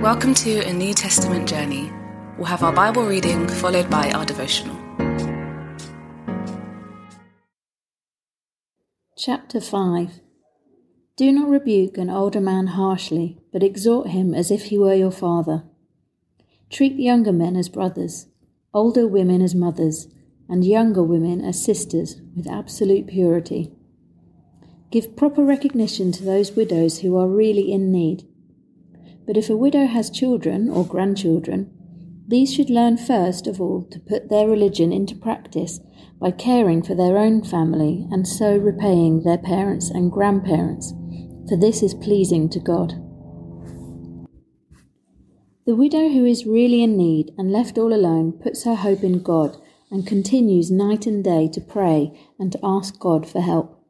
Welcome to a New Testament journey. We'll have our Bible reading followed by our devotional. Chapter 5 Do not rebuke an older man harshly, but exhort him as if he were your father. Treat younger men as brothers, older women as mothers, and younger women as sisters with absolute purity. Give proper recognition to those widows who are really in need but if a widow has children or grandchildren, these should learn first of all to put their religion into practice by caring for their own family and so repaying their parents and grandparents, for this is pleasing to God. The widow who is really in need and left all alone puts her hope in God and continues night and day to pray and to ask God for help.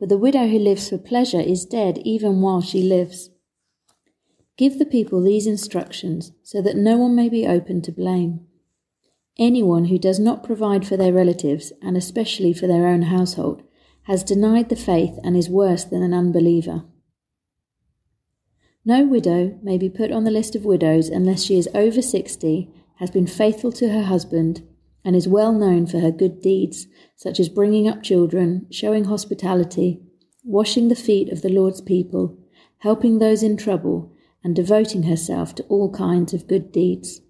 But the widow who lives for pleasure is dead even while she lives. Give the people these instructions so that no one may be open to blame. Anyone who does not provide for their relatives, and especially for their own household, has denied the faith and is worse than an unbeliever. No widow may be put on the list of widows unless she is over 60, has been faithful to her husband, and is well known for her good deeds, such as bringing up children, showing hospitality, washing the feet of the Lord's people, helping those in trouble, and devoting herself to all kinds of good deeds.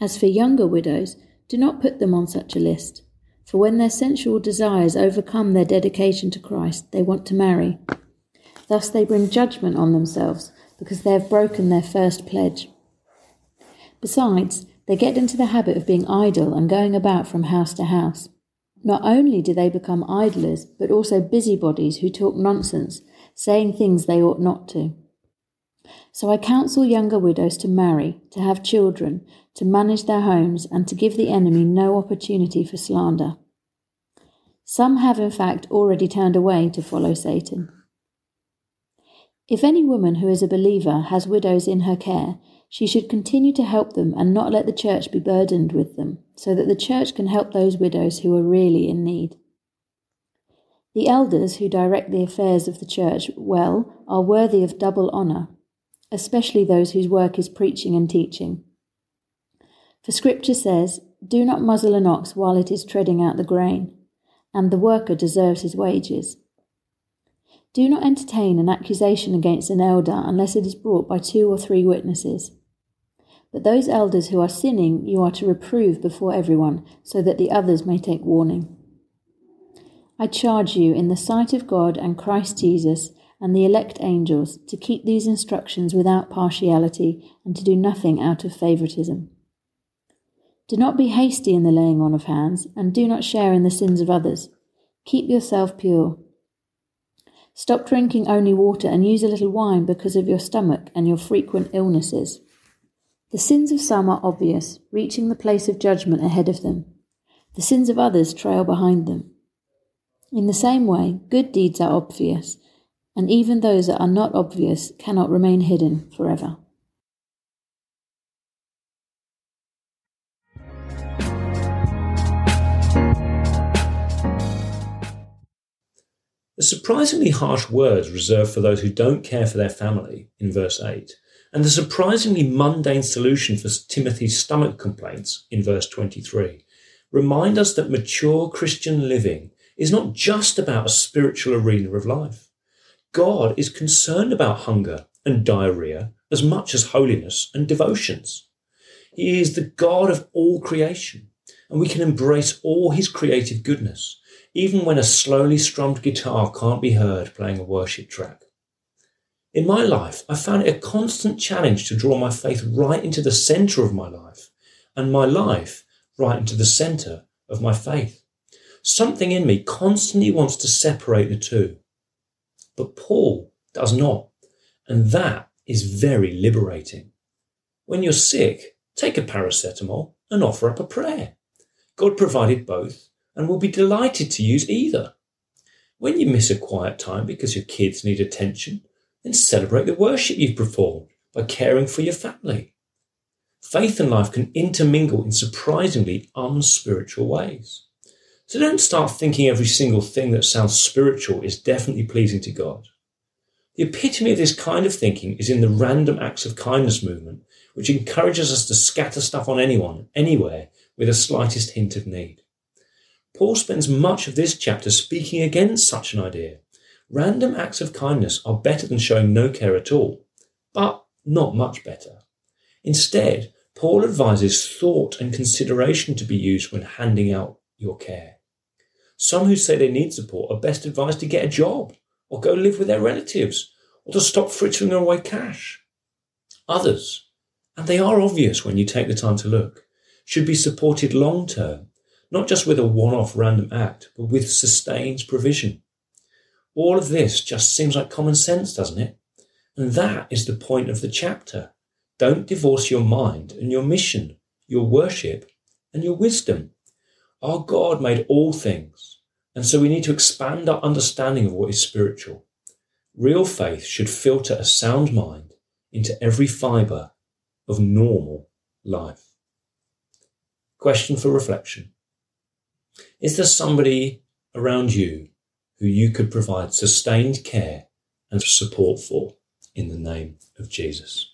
As for younger widows, do not put them on such a list, for when their sensual desires overcome their dedication to Christ, they want to marry. Thus they bring judgment on themselves, because they have broken their first pledge. Besides, they get into the habit of being idle and going about from house to house. Not only do they become idlers, but also busybodies who talk nonsense, saying things they ought not to. So I counsel younger widows to marry, to have children, to manage their homes, and to give the enemy no opportunity for slander. Some have, in fact, already turned away to follow Satan. If any woman who is a believer has widows in her care, she should continue to help them and not let the church be burdened with them, so that the church can help those widows who are really in need. The elders who direct the affairs of the church well are worthy of double honour especially those whose work is preaching and teaching. For Scripture says, Do not muzzle an ox while it is treading out the grain, and the worker deserves his wages. Do not entertain an accusation against an elder unless it is brought by two or three witnesses. But those elders who are sinning you are to reprove before everyone, so that the others may take warning. I charge you in the sight of God and Christ Jesus and the elect angels to keep these instructions without partiality and to do nothing out of favoritism. Do not be hasty in the laying on of hands, and do not share in the sins of others. Keep yourself pure. Stop drinking only water and use a little wine because of your stomach and your frequent illnesses. The sins of some are obvious, reaching the place of judgment ahead of them. The sins of others trail behind them. In the same way, good deeds are obvious, and even those that are not obvious cannot remain hidden forever. The surprisingly harsh words reserved for those who don't care for their family in verse 8, and the surprisingly mundane solution for Timothy's stomach complaints in verse 23 remind us that mature Christian living is not just about a spiritual arena of life. God is concerned about hunger and diarrhea as much as holiness and devotions. He is the God of all creation, and we can embrace all his creative goodness, even when a slowly strummed guitar can't be heard playing a worship track. In my life, I found it a constant challenge to draw my faith right into the center of my life, and my life right into the center of my faith. Something in me constantly wants to separate the two. But Paul does not. And that is very liberating. When you're sick, take a paracetamol and offer up a prayer. God provided both and will be delighted to use either. When you miss a quiet time because your kids need attention, then celebrate the worship you've performed by caring for your family. Faith and life can intermingle in surprisingly unspiritual ways. So don't start thinking every single thing that sounds spiritual is definitely pleasing to God. The epitome of this kind of thinking is in the random acts of kindness movement, which encourages us to scatter stuff on anyone, anywhere, with the slightest hint of need. Paul spends much of this chapter speaking against such an idea. Random acts of kindness are better than showing no care at all, but not much better. Instead, Paul advises thought and consideration to be used when handing out your care. Some who say they need support are best advised to get a job or go live with their relatives or to stop frittering away cash. Others, and they are obvious when you take the time to look, should be supported long term, not just with a one off random act, but with sustained provision. All of this just seems like common sense, doesn't it? And that is the point of the chapter. Don't divorce your mind and your mission, your worship and your wisdom. Our God made all things, and so we need to expand our understanding of what is spiritual. Real faith should filter a sound mind into every fibre of normal life. Question for reflection. Is there somebody around you who you could provide sustained care and support for in the name of Jesus?